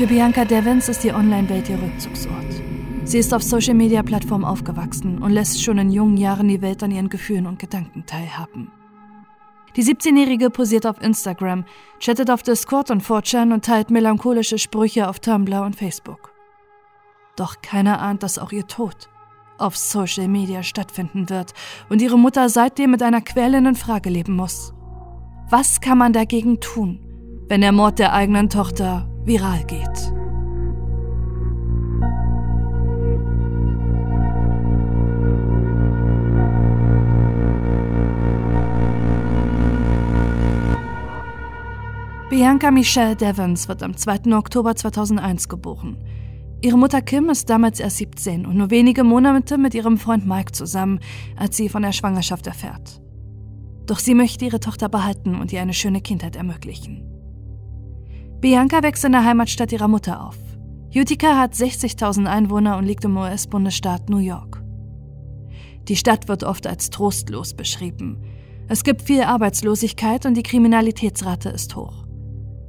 Für Bianca Devens ist die Online-Welt ihr Rückzugsort. Sie ist auf Social-Media-Plattformen aufgewachsen und lässt schon in jungen Jahren die Welt an ihren Gefühlen und Gedanken teilhaben. Die 17-Jährige posiert auf Instagram, chattet auf Discord und 4chan und teilt melancholische Sprüche auf Tumblr und Facebook. Doch keiner ahnt, dass auch ihr Tod auf Social Media stattfinden wird und ihre Mutter seitdem mit einer quälenden Frage leben muss. Was kann man dagegen tun, wenn der Mord der eigenen Tochter viral geht? Bianca Michelle Devons wird am 2. Oktober 2001 geboren. Ihre Mutter Kim ist damals erst 17 und nur wenige Monate mit ihrem Freund Mike zusammen, als sie von der Schwangerschaft erfährt. Doch sie möchte ihre Tochter behalten und ihr eine schöne Kindheit ermöglichen. Bianca wächst in der Heimatstadt ihrer Mutter auf. Utica hat 60.000 Einwohner und liegt im US-Bundesstaat New York. Die Stadt wird oft als trostlos beschrieben. Es gibt viel Arbeitslosigkeit und die Kriminalitätsrate ist hoch.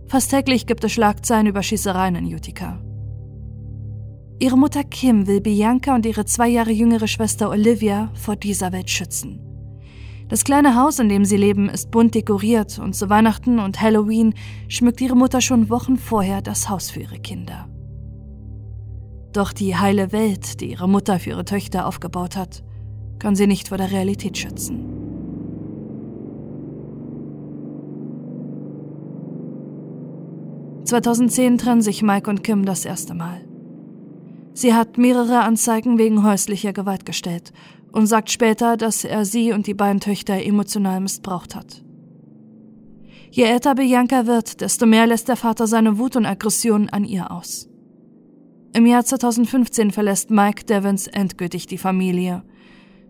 Fast täglich gibt es Schlagzeilen über Schießereien in Utica. Ihre Mutter Kim will Bianca und ihre zwei Jahre jüngere Schwester Olivia vor dieser Welt schützen. Das kleine Haus, in dem sie leben, ist bunt dekoriert und zu Weihnachten und Halloween schmückt ihre Mutter schon Wochen vorher das Haus für ihre Kinder. Doch die heile Welt, die ihre Mutter für ihre Töchter aufgebaut hat, kann sie nicht vor der Realität schützen. 2010 trennen sich Mike und Kim das erste Mal. Sie hat mehrere Anzeigen wegen häuslicher Gewalt gestellt und sagt später, dass er sie und die beiden Töchter emotional missbraucht hat. Je älter Bianca wird, desto mehr lässt der Vater seine Wut und Aggression an ihr aus. Im Jahr 2015 verlässt Mike Devens endgültig die Familie.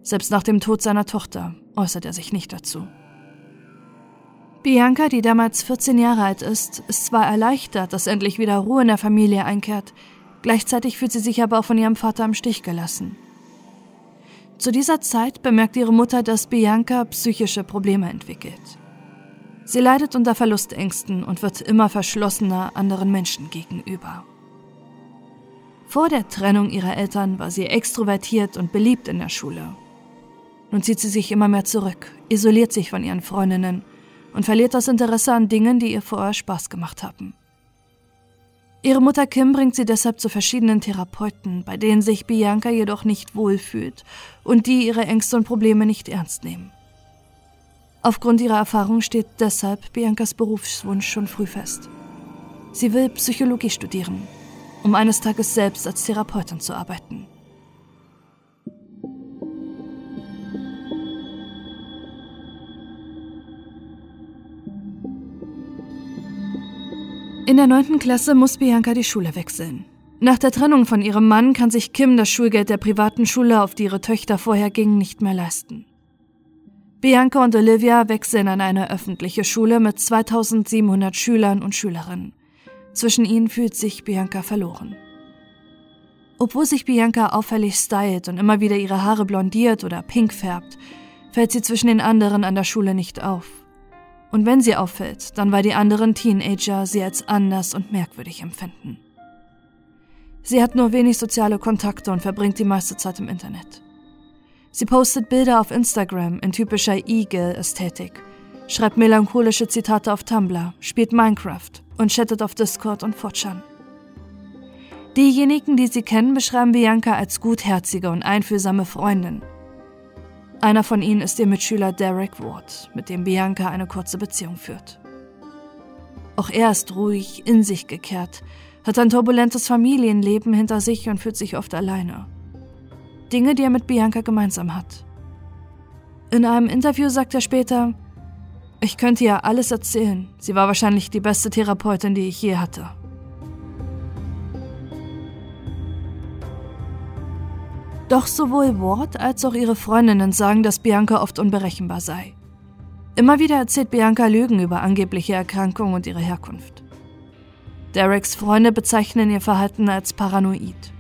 Selbst nach dem Tod seiner Tochter äußert er sich nicht dazu. Bianca, die damals 14 Jahre alt ist, ist zwar erleichtert, dass endlich wieder Ruhe in der Familie einkehrt, gleichzeitig fühlt sie sich aber auch von ihrem Vater im Stich gelassen. Zu dieser Zeit bemerkt ihre Mutter, dass Bianca psychische Probleme entwickelt. Sie leidet unter Verlustängsten und wird immer verschlossener anderen Menschen gegenüber. Vor der Trennung ihrer Eltern war sie extrovertiert und beliebt in der Schule. Nun zieht sie sich immer mehr zurück, isoliert sich von ihren Freundinnen und verliert das Interesse an Dingen, die ihr vorher Spaß gemacht haben. Ihre Mutter Kim bringt sie deshalb zu verschiedenen Therapeuten, bei denen sich Bianca jedoch nicht wohlfühlt und die ihre Ängste und Probleme nicht ernst nehmen. Aufgrund ihrer Erfahrung steht deshalb Biancas Berufswunsch schon früh fest. Sie will Psychologie studieren, um eines Tages selbst als Therapeutin zu arbeiten. In der neunten Klasse muss Bianca die Schule wechseln. Nach der Trennung von ihrem Mann kann sich Kim das Schulgeld der privaten Schule, auf die ihre Töchter vorher gingen, nicht mehr leisten. Bianca und Olivia wechseln an eine öffentliche Schule mit 2700 Schülern und Schülerinnen. Zwischen ihnen fühlt sich Bianca verloren. Obwohl sich Bianca auffällig stylt und immer wieder ihre Haare blondiert oder pink färbt, fällt sie zwischen den anderen an der Schule nicht auf. Und wenn sie auffällt, dann weil die anderen Teenager sie als anders und merkwürdig empfinden. Sie hat nur wenig soziale Kontakte und verbringt die meiste Zeit im Internet. Sie postet Bilder auf Instagram in typischer Eagle-Ästhetik, schreibt melancholische Zitate auf Tumblr, spielt Minecraft und chattet auf Discord und 4chan. Diejenigen, die sie kennen, beschreiben Bianca als gutherzige und einfühlsame Freundin, einer von ihnen ist ihr Mitschüler Derek Ward, mit dem Bianca eine kurze Beziehung führt. Auch er ist ruhig, in sich gekehrt, hat ein turbulentes Familienleben hinter sich und fühlt sich oft alleine. Dinge, die er mit Bianca gemeinsam hat. In einem Interview sagt er später, ich könnte ihr alles erzählen. Sie war wahrscheinlich die beste Therapeutin, die ich je hatte. Doch sowohl Ward als auch ihre Freundinnen sagen, dass Bianca oft unberechenbar sei. Immer wieder erzählt Bianca Lügen über angebliche Erkrankungen und ihre Herkunft. Dereks Freunde bezeichnen ihr Verhalten als paranoid.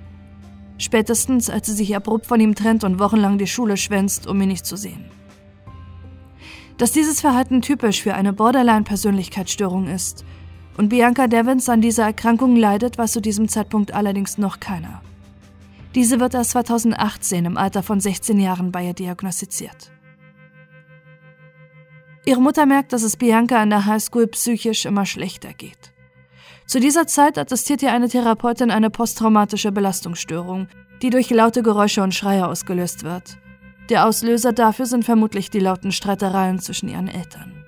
Spätestens, als sie sich abrupt von ihm trennt und wochenlang die Schule schwänzt, um ihn nicht zu sehen. Dass dieses Verhalten typisch für eine Borderline-Persönlichkeitsstörung ist, Und Bianca Devins an dieser Erkrankung leidet, weiß zu diesem Zeitpunkt allerdings noch keiner. Diese wird erst 2018 im Alter von 16 Jahren bei ihr diagnostiziert. Ihre Mutter merkt, dass es Bianca an der Highschool psychisch immer schlechter geht. Zu dieser Zeit attestiert ihr eine Therapeutin eine posttraumatische Belastungsstörung, die durch laute Geräusche und Schreie ausgelöst wird. Der Auslöser dafür sind vermutlich die lauten Streitereien zwischen ihren Eltern.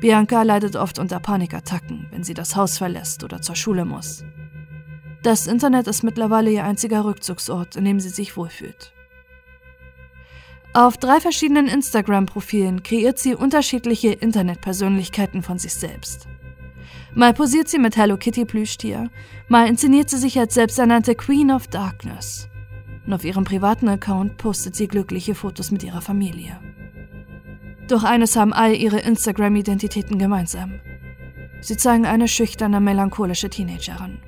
Bianca leidet oft unter Panikattacken, wenn sie das Haus verlässt oder zur Schule muss. Das Internet ist mittlerweile ihr einziger Rückzugsort, in dem sie sich wohlfühlt. Auf drei verschiedenen Instagram-Profilen kreiert sie unterschiedliche Internetpersönlichkeiten von sich selbst. Mal posiert sie mit Hello Kitty Plüschtier, mal inszeniert sie sich als selbsternannte Queen of Darkness. Und auf ihrem privaten Account postet sie glückliche Fotos mit ihrer Familie. Doch eines haben all ihre Instagram-Identitäten gemeinsam. Sie zeigen eine schüchterne, melancholische Teenagerin.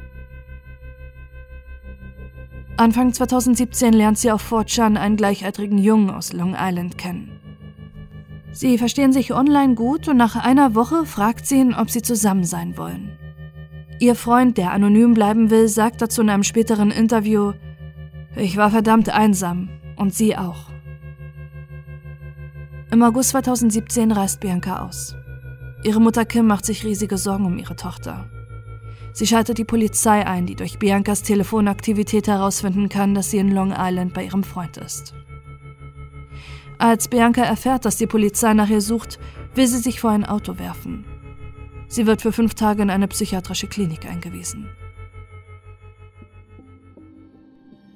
Anfang 2017 lernt sie auf 4chan einen gleichaltrigen Jungen aus Long Island kennen. Sie verstehen sich online gut und nach einer Woche fragt sie ihn, ob sie zusammen sein wollen. Ihr Freund, der anonym bleiben will, sagt dazu in einem späteren Interview, ich war verdammt einsam und sie auch. Im August 2017 reist Bianca aus. Ihre Mutter Kim macht sich riesige Sorgen um ihre Tochter. Sie schaltet die Polizei ein, die durch Biancas Telefonaktivität herausfinden kann, dass sie in Long Island bei ihrem Freund ist. Als Bianca erfährt, dass die Polizei nach ihr sucht, will sie sich vor ein Auto werfen. Sie wird für fünf Tage in eine psychiatrische Klinik eingewiesen.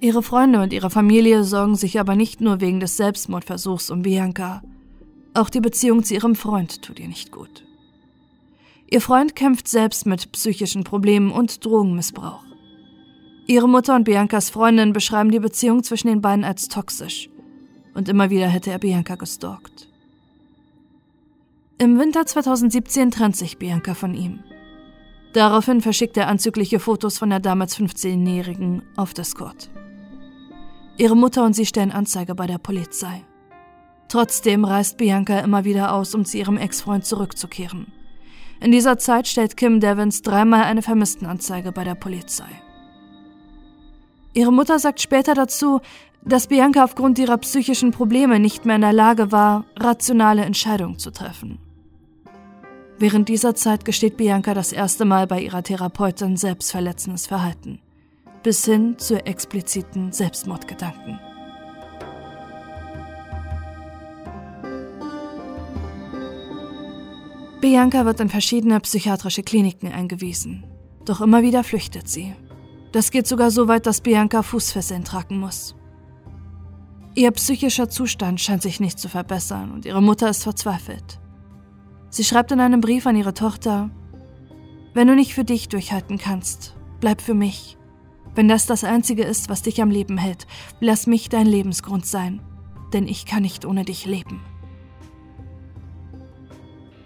Ihre Freunde und ihre Familie sorgen sich aber nicht nur wegen des Selbstmordversuchs um Bianca. Auch die Beziehung zu ihrem Freund tut ihr nicht gut. Ihr Freund kämpft selbst mit psychischen Problemen und Drogenmissbrauch. Ihre Mutter und Biancas Freundin beschreiben die Beziehung zwischen den beiden als toxisch. Und immer wieder hätte er Bianca gestalkt. Im Winter 2017 trennt sich Bianca von ihm. Daraufhin verschickt er anzügliche Fotos von der damals 15-Jährigen auf Discord. Ihre Mutter und sie stellen Anzeige bei der Polizei. Trotzdem reist Bianca immer wieder aus, um zu ihrem Ex-Freund zurückzukehren. In dieser Zeit stellt Kim Devins dreimal eine Vermisstenanzeige bei der Polizei. Ihre Mutter sagt später dazu, dass Bianca aufgrund ihrer psychischen Probleme nicht mehr in der Lage war, rationale Entscheidungen zu treffen. Während dieser Zeit gesteht Bianca das erste Mal bei ihrer Therapeutin selbstverletzendes Verhalten, bis hin zu expliziten Selbstmordgedanken. Bianca wird in verschiedene psychiatrische Kliniken eingewiesen. Doch immer wieder flüchtet sie. Das geht sogar so weit, dass Bianca Fußfesseln tragen muss. Ihr psychischer Zustand scheint sich nicht zu verbessern und ihre Mutter ist verzweifelt. Sie schreibt in einem Brief an ihre Tochter, wenn du nicht für dich durchhalten kannst, bleib für mich. Wenn das das Einzige ist, was dich am Leben hält, lass mich dein Lebensgrund sein, denn ich kann nicht ohne dich leben.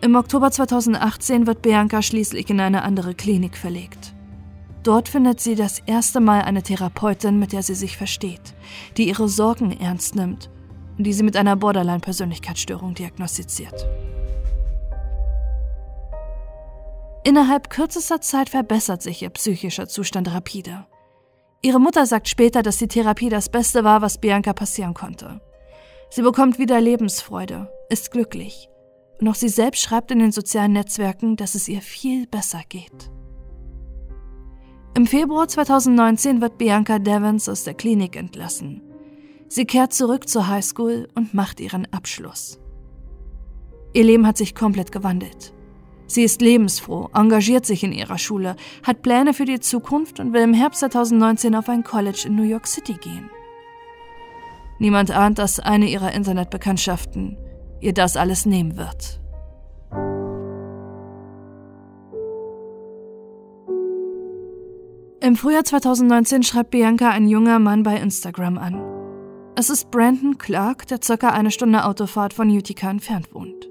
Im Oktober 2018 wird Bianca schließlich in eine andere Klinik verlegt. Dort findet sie das erste Mal eine Therapeutin, mit der sie sich versteht, die ihre Sorgen ernst nimmt und die sie mit einer Borderline-Persönlichkeitsstörung diagnostiziert. Innerhalb kürzester Zeit verbessert sich ihr psychischer Zustand rapide. Ihre Mutter sagt später, dass die Therapie das Beste war, was Bianca passieren konnte. Sie bekommt wieder Lebensfreude, ist glücklich und auch sie selbst schreibt in den sozialen Netzwerken, dass es ihr viel besser geht. Im Februar 2019 wird Bianca Devons aus der Klinik entlassen. Sie kehrt zurück zur Highschool und macht ihren Abschluss. Ihr Leben hat sich komplett gewandelt. Sie ist lebensfroh, engagiert sich in ihrer Schule, hat Pläne für die Zukunft und will im Herbst 2019 auf ein College in New York City gehen. Niemand ahnt, dass eine ihrer Internetbekanntschaften ihr das alles nehmen wird. Im Frühjahr 2019 schreibt Bianca ein junger Mann bei Instagram an. Es ist Brandon Clark, der circa eine Stunde Autofahrt von Utica entfernt wohnt.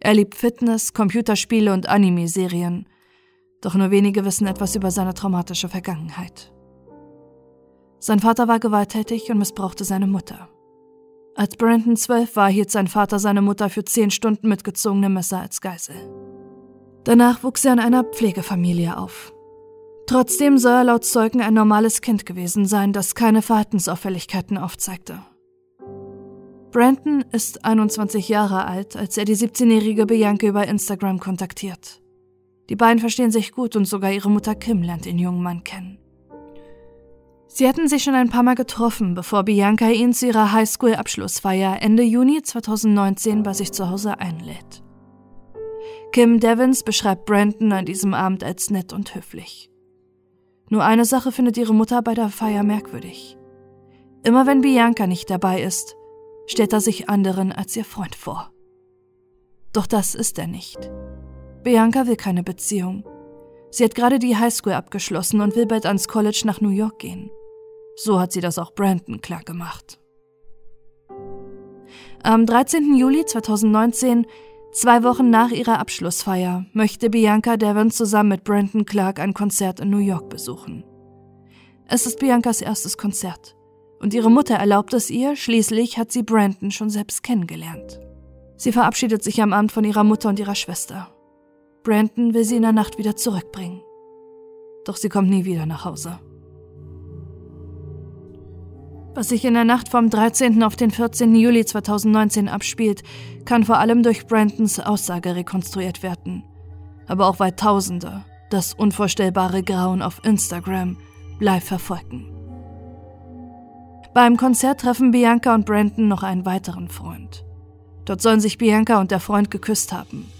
Er liebt Fitness, Computerspiele und Anime-Serien, doch nur wenige wissen etwas über seine traumatische Vergangenheit. Sein Vater war gewalttätig und missbrauchte seine Mutter. Als Brandon zwölf war, hielt sein Vater seine Mutter für zehn Stunden mit gezogenem Messer als Geisel. Danach wuchs er in einer Pflegefamilie auf. Trotzdem soll er laut Zeugen ein normales Kind gewesen sein, das keine Verhaltensauffälligkeiten aufzeigte. Brandon ist 21 Jahre alt, als er die 17-jährige Bianca über Instagram kontaktiert. Die beiden verstehen sich gut und sogar ihre Mutter Kim lernt den jungen Mann kennen. Sie hatten sich schon ein paar Mal getroffen, bevor Bianca ihn zu ihrer Highschool-Abschlussfeier Ende Juni 2019 bei sich zu Hause einlädt. Kim Devins beschreibt Brandon an diesem Abend als nett und höflich. Nur eine Sache findet ihre Mutter bei der Feier merkwürdig. Immer wenn Bianca nicht dabei ist, stellt er sich anderen als ihr Freund vor. Doch das ist er nicht. Bianca will keine Beziehung. Sie hat gerade die Highschool abgeschlossen und will bald ans College nach New York gehen. So hat sie das auch Brandon klar gemacht. Am 13. Juli 2019, zwei Wochen nach ihrer Abschlussfeier, möchte Bianca Devon zusammen mit Brandon Clark ein Konzert in New York besuchen. Es ist Biancas erstes Konzert und ihre Mutter erlaubt es ihr, schließlich hat sie Brandon schon selbst kennengelernt. Sie verabschiedet sich am Abend von ihrer Mutter und ihrer Schwester. Brandon will sie in der Nacht wieder zurückbringen. Doch sie kommt nie wieder nach Hause. Was sich in der Nacht vom 13. auf den 14. Juli 2019 abspielt, kann vor allem durch Brandons Aussage rekonstruiert werden. Aber auch weil Tausende das unvorstellbare Grauen auf Instagram live verfolgen. Beim Konzert treffen Bianca und Brandon noch einen weiteren Freund. Dort sollen sich Bianca und der Freund geküsst haben.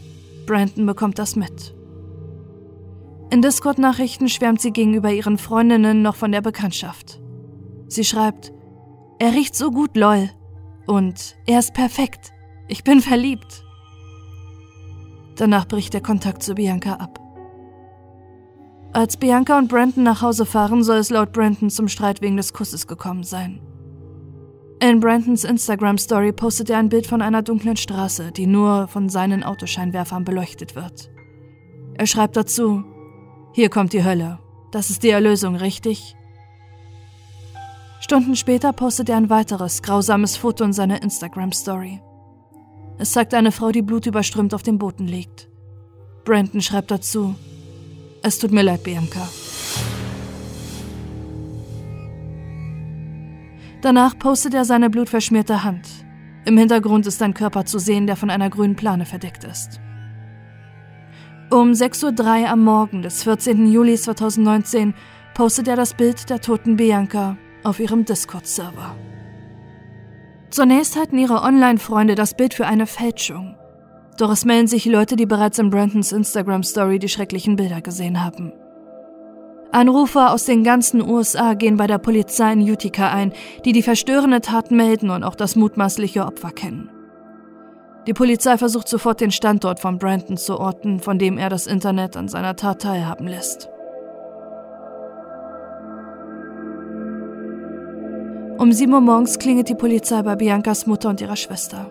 Brandon bekommt das mit. In Discord-Nachrichten schwärmt sie gegenüber ihren Freundinnen noch von der Bekanntschaft. Sie schreibt, er riecht so gut, lol. Und er ist perfekt. Ich bin verliebt. Danach bricht der Kontakt zu Bianca ab. Als Bianca und Brandon nach Hause fahren, soll es laut Brandon zum Streit wegen des Kusses gekommen sein. In Brandons Instagram-Story postet er ein Bild von einer dunklen Straße, die nur von seinen Autoscheinwerfern beleuchtet wird. Er schreibt dazu, hier kommt die Hölle. Das ist die Erlösung, richtig? Stunden später postet er ein weiteres, grausames Foto in seiner Instagram-Story. Es zeigt eine Frau, die blutüberströmt auf dem Boden liegt. Brandon schreibt dazu, es tut mir leid, Bianca. Danach postet er seine blutverschmierte Hand. Im Hintergrund ist ein Körper zu sehen, der von einer grünen Plane verdeckt ist. Um 6.03 Uhr am Morgen des 14. Juli 2019 postet er das Bild der toten Bianca auf ihrem Discord-Server. Zunächst halten ihre Online-Freunde das Bild für eine Fälschung. Doch es melden sich Leute, die bereits in Brandons Instagram-Story die schrecklichen Bilder gesehen haben. Anrufer aus den ganzen USA gehen bei der Polizei in Utica ein, die die verstörende Tat melden und auch das mutmaßliche Opfer kennen. Die Polizei versucht sofort den Standort von Brandon zu orten, von dem er das Internet an seiner Tat teilhaben lässt. Um 7 Uhr morgens klingelt die Polizei bei Biancas Mutter und ihrer Schwester.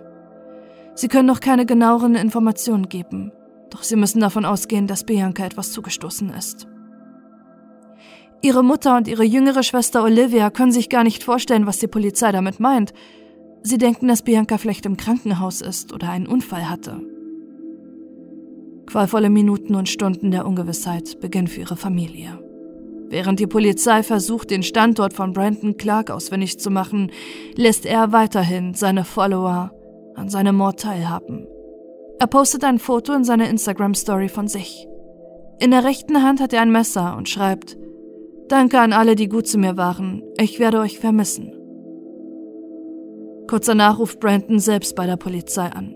Sie können noch keine genaueren Informationen geben, doch sie müssen davon ausgehen, dass Bianca etwas zugestoßen ist. Ihre Mutter und ihre jüngere Schwester Olivia können sich gar nicht vorstellen, was die Polizei damit meint. Sie denken, dass Bianca vielleicht im Krankenhaus ist oder einen Unfall hatte. Qualvolle Minuten und Stunden der Ungewissheit beginnen für ihre Familie. Während die Polizei versucht, den Standort von Brandon Clark auswendig zu machen, lässt er weiterhin seine Follower an seinem Mord teilhaben. Er postet ein Foto in seiner Instagram-Story von sich. In der rechten Hand hat er ein Messer und schreibt, Danke an alle, die gut zu mir waren. Ich werde euch vermissen. Kurz danach ruft Brandon selbst bei der Polizei an.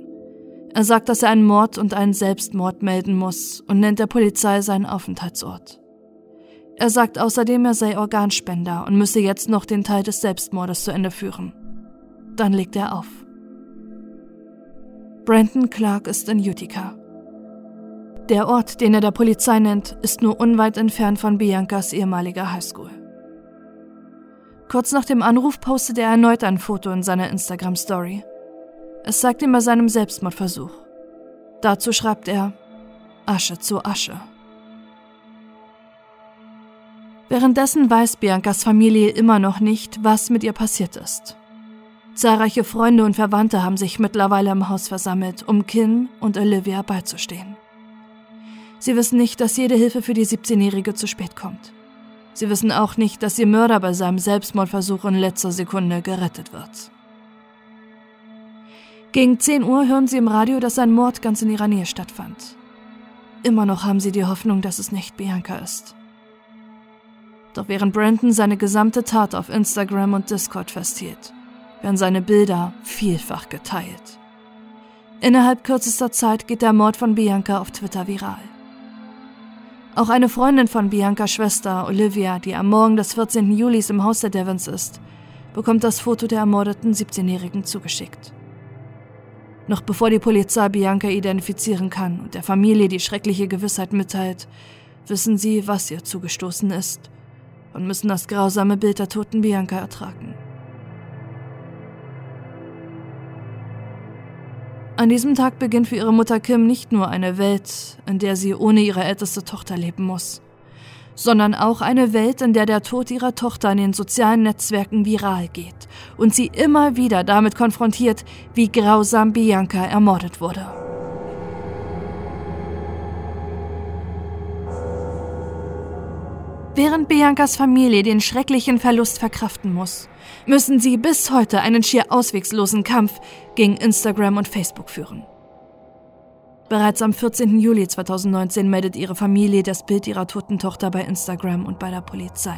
Er sagt, dass er einen Mord und einen Selbstmord melden muss und nennt der Polizei seinen Aufenthaltsort. Er sagt außerdem, er sei Organspender und müsse jetzt noch den Teil des Selbstmordes zu Ende führen. Dann legt er auf. Brandon Clark ist in Utica. Der Ort, den er der Polizei nennt, ist nur unweit entfernt von Biancas ehemaliger Highschool. Kurz nach dem Anruf postet er erneut ein Foto in seiner Instagram-Story. Es zeigt ihm bei seinem Selbstmordversuch. Dazu schreibt er Asche zu Asche. Währenddessen weiß Biancas Familie immer noch nicht, was mit ihr passiert ist. Zahlreiche Freunde und Verwandte haben sich mittlerweile im Haus versammelt, um Kim und Olivia beizustehen. Sie wissen nicht, dass jede Hilfe für die 17-Jährige zu spät kommt. Sie wissen auch nicht, dass ihr Mörder bei seinem Selbstmordversuch in letzter Sekunde gerettet wird. Gegen 10 Uhr hören sie im Radio, dass ein Mord ganz in ihrer Nähe stattfand. Immer noch haben sie die Hoffnung, dass es nicht Bianca ist. Doch während Brandon seine gesamte Tat auf Instagram und Discord festhielt, werden seine Bilder vielfach geteilt. Innerhalb kürzester Zeit geht der Mord von Bianca auf Twitter viral. Auch eine Freundin von Biancas Schwester, Olivia, die am Morgen des 14. Julis im Haus der Devons ist, bekommt das Foto der ermordeten 17-Jährigen zugeschickt. Noch bevor die Polizei Bianca identifizieren kann und der Familie die schreckliche Gewissheit mitteilt, wissen sie, was ihr zugestoßen ist und müssen das grausame Bild der toten Bianca ertragen. An diesem Tag beginnt für ihre Mutter Kim nicht nur eine Welt, in der sie ohne ihre älteste Tochter leben muss, sondern auch eine Welt, in der der Tod ihrer Tochter in den sozialen Netzwerken viral geht und sie immer wieder damit konfrontiert, wie grausam Bianca ermordet wurde. Während Biancas Familie den schrecklichen Verlust verkraften muss, müssen sie bis heute einen schier auswegslosen Kampf gegen Instagram und Facebook führen. Bereits am 14. Juli 2019 meldet ihre Familie das Bild ihrer toten Tochter bei Instagram und bei der Polizei.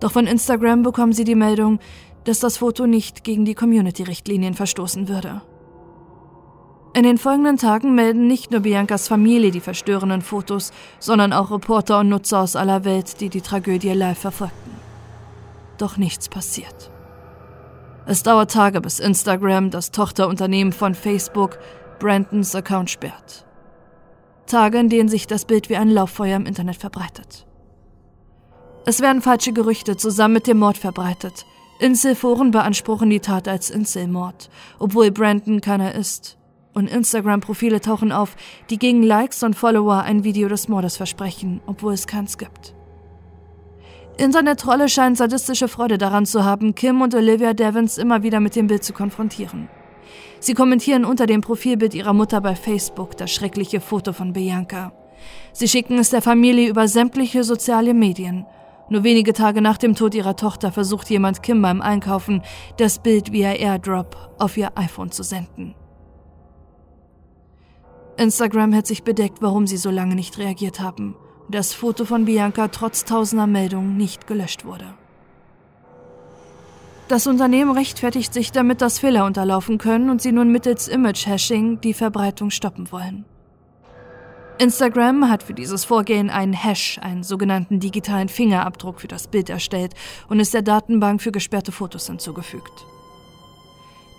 Doch von Instagram bekommen sie die Meldung, dass das Foto nicht gegen die Community-Richtlinien verstoßen würde. In den folgenden Tagen melden nicht nur Biancas Familie die verstörenden Fotos, sondern auch Reporter und Nutzer aus aller Welt, die die Tragödie live verfolgten. Doch nichts passiert. Es dauert Tage, bis Instagram, das Tochterunternehmen von Facebook, Brandons Account sperrt. Tage, in denen sich das Bild wie ein Lauffeuer im Internet verbreitet. Es werden falsche Gerüchte zusammen mit dem Mord verbreitet. Inselforen beanspruchen die Tat als Inselmord, obwohl Brandon keiner ist und Instagram-Profile tauchen auf, die gegen Likes und Follower ein Video des Mordes versprechen, obwohl es keins gibt. Internet-Trolle scheinen sadistische Freude daran zu haben, Kim und Olivia Devons immer wieder mit dem Bild zu konfrontieren. Sie kommentieren unter dem Profilbild ihrer Mutter bei Facebook das schreckliche Foto von Bianca. Sie schicken es der Familie über sämtliche soziale Medien. Nur wenige Tage nach dem Tod ihrer Tochter versucht jemand Kim beim Einkaufen, das Bild via Airdrop auf ihr iPhone zu senden. Instagram hat sich bedeckt, warum sie so lange nicht reagiert haben. Das Foto von Bianca trotz tausender Meldungen nicht gelöscht wurde. Das Unternehmen rechtfertigt sich damit, dass Fehler unterlaufen können und sie nun mittels Image-Hashing die Verbreitung stoppen wollen. Instagram hat für dieses Vorgehen einen Hash, einen sogenannten digitalen Fingerabdruck für das Bild erstellt und ist der Datenbank für gesperrte Fotos hinzugefügt.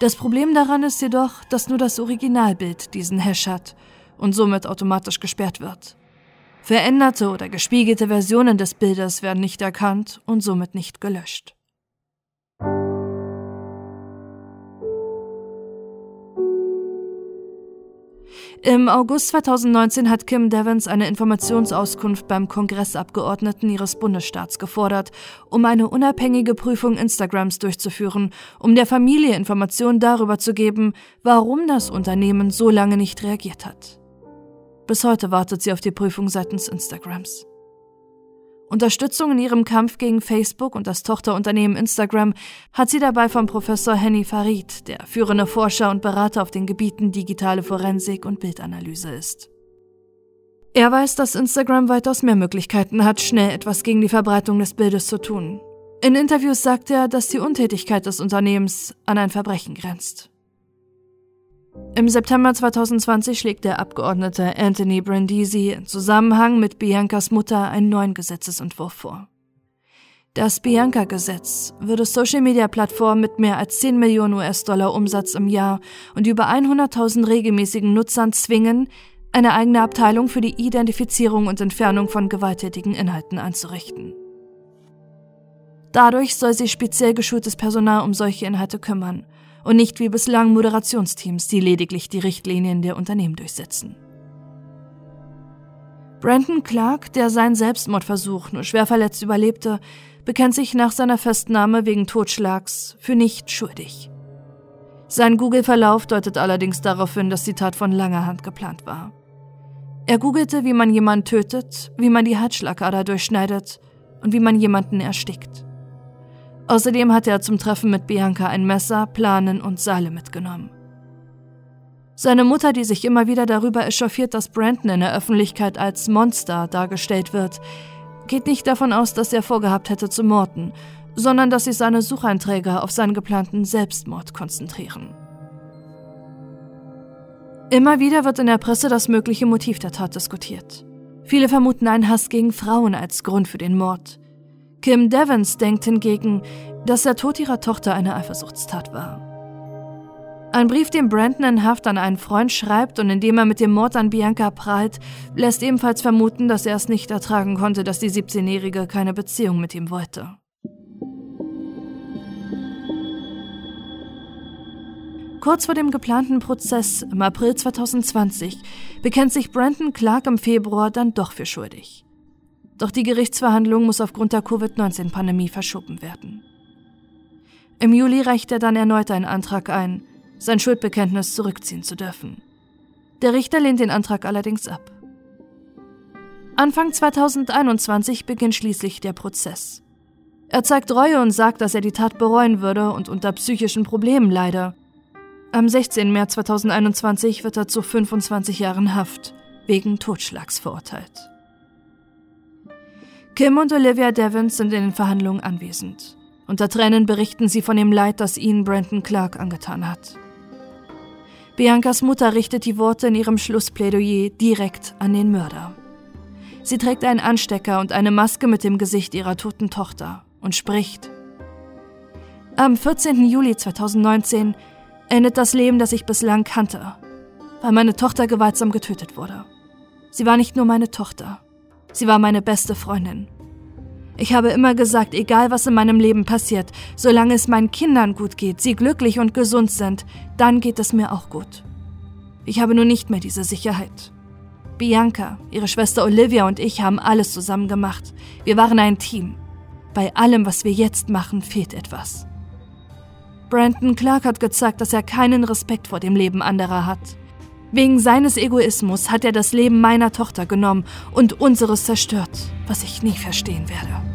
Das Problem daran ist jedoch, dass nur das Originalbild diesen Hash hat und somit automatisch gesperrt wird. Veränderte oder gespiegelte Versionen des Bildes werden nicht erkannt und somit nicht gelöscht. Im August 2019 hat Kim Devens eine Informationsauskunft beim Kongressabgeordneten ihres Bundesstaats gefordert, um eine unabhängige Prüfung Instagrams durchzuführen, um der Familie Informationen darüber zu geben, warum das Unternehmen so lange nicht reagiert hat. Bis heute wartet sie auf die Prüfung seitens Instagrams. Unterstützung in ihrem Kampf gegen Facebook und das Tochterunternehmen Instagram hat sie dabei vom Professor Henny Farid, der führende Forscher und Berater auf den Gebieten digitale Forensik und Bildanalyse ist. Er weiß, dass Instagram weitaus mehr Möglichkeiten hat, schnell etwas gegen die Verbreitung des Bildes zu tun. In Interviews sagt er, dass die Untätigkeit des Unternehmens an ein Verbrechen grenzt. Im September 2020 schlägt der Abgeordnete Anthony Brandisi in Zusammenhang mit Biancas Mutter einen neuen Gesetzesentwurf vor. Das Bianca-Gesetz würde Social-Media-Plattformen mit mehr als 10 Millionen US-Dollar Umsatz im Jahr und über 100.000 regelmäßigen Nutzern zwingen, eine eigene Abteilung für die Identifizierung und Entfernung von gewalttätigen Inhalten anzurichten. Dadurch soll sich speziell geschultes Personal um solche Inhalte kümmern und nicht wie bislang Moderationsteams, die lediglich die Richtlinien der Unternehmen durchsetzen. Brandon Clark, der seinen Selbstmordversuch nur schwer verletzt überlebte, bekennt sich nach seiner Festnahme wegen Totschlags für nicht schuldig. Sein Google-Verlauf deutet allerdings darauf hin, dass die Tat von langer Hand geplant war. Er googelte, wie man jemanden tötet, wie man die Halsschlagader durchschneidet und wie man jemanden erstickt. Außerdem hatte er zum Treffen mit Bianca ein Messer, Planen und Seile mitgenommen. Seine Mutter, die sich immer wieder darüber echauffiert, dass Brandon in der Öffentlichkeit als Monster dargestellt wird, geht nicht davon aus, dass er vorgehabt hätte zu morden, sondern dass sich seine Sucheinträge auf seinen geplanten Selbstmord konzentrieren. Immer wieder wird in der Presse das mögliche Motiv der Tat diskutiert. Viele vermuten einen Hass gegen Frauen als Grund für den Mord. Kim Devons denkt hingegen, dass der Tod ihrer Tochter eine Eifersuchtstat war. Ein Brief, den Brandon in Haft an einen Freund schreibt und in dem er mit dem Mord an Bianca prahlt, lässt ebenfalls vermuten, dass er es nicht ertragen konnte, dass die 17-Jährige keine Beziehung mit ihm wollte. Kurz vor dem geplanten Prozess im April 2020 bekennt sich Brandon Clark im Februar dann doch für schuldig. Doch die Gerichtsverhandlung muss aufgrund der Covid-19-Pandemie verschoben werden. Im Juli reicht er dann erneut einen Antrag ein, sein Schuldbekenntnis zurückziehen zu dürfen. Der Richter lehnt den Antrag allerdings ab. Anfang 2021 beginnt schließlich der Prozess. Er zeigt Reue und sagt, dass er die Tat bereuen würde und unter psychischen Problemen leide. Am 16. März 2021 wird er zu 25 Jahren Haft wegen Totschlags verurteilt. Kim und Olivia Devons sind in den Verhandlungen anwesend. Unter Tränen berichten sie von dem Leid, das ihnen Brandon Clark angetan hat. Biancas Mutter richtet die Worte in ihrem Schlussplädoyer direkt an den Mörder. Sie trägt einen Anstecker und eine Maske mit dem Gesicht ihrer toten Tochter und spricht. Am 14. Juli 2019 endet das Leben, das ich bislang kannte, weil meine Tochter gewaltsam getötet wurde. Sie war nicht nur meine Tochter, sie war meine beste Freundin. Ich habe immer gesagt, egal was in meinem Leben passiert, solange es meinen Kindern gut geht, sie glücklich und gesund sind, dann geht es mir auch gut. Ich habe nur nicht mehr diese Sicherheit. Bianca, ihre Schwester Olivia und ich haben alles zusammen gemacht. Wir waren ein Team. Bei allem, was wir jetzt machen, fehlt etwas. Brandon Clark hat gezeigt, dass er keinen Respekt vor dem Leben anderer hat. Wegen seines Egoismus hat er das Leben meiner Tochter genommen und unseres zerstört, was ich nie verstehen werde.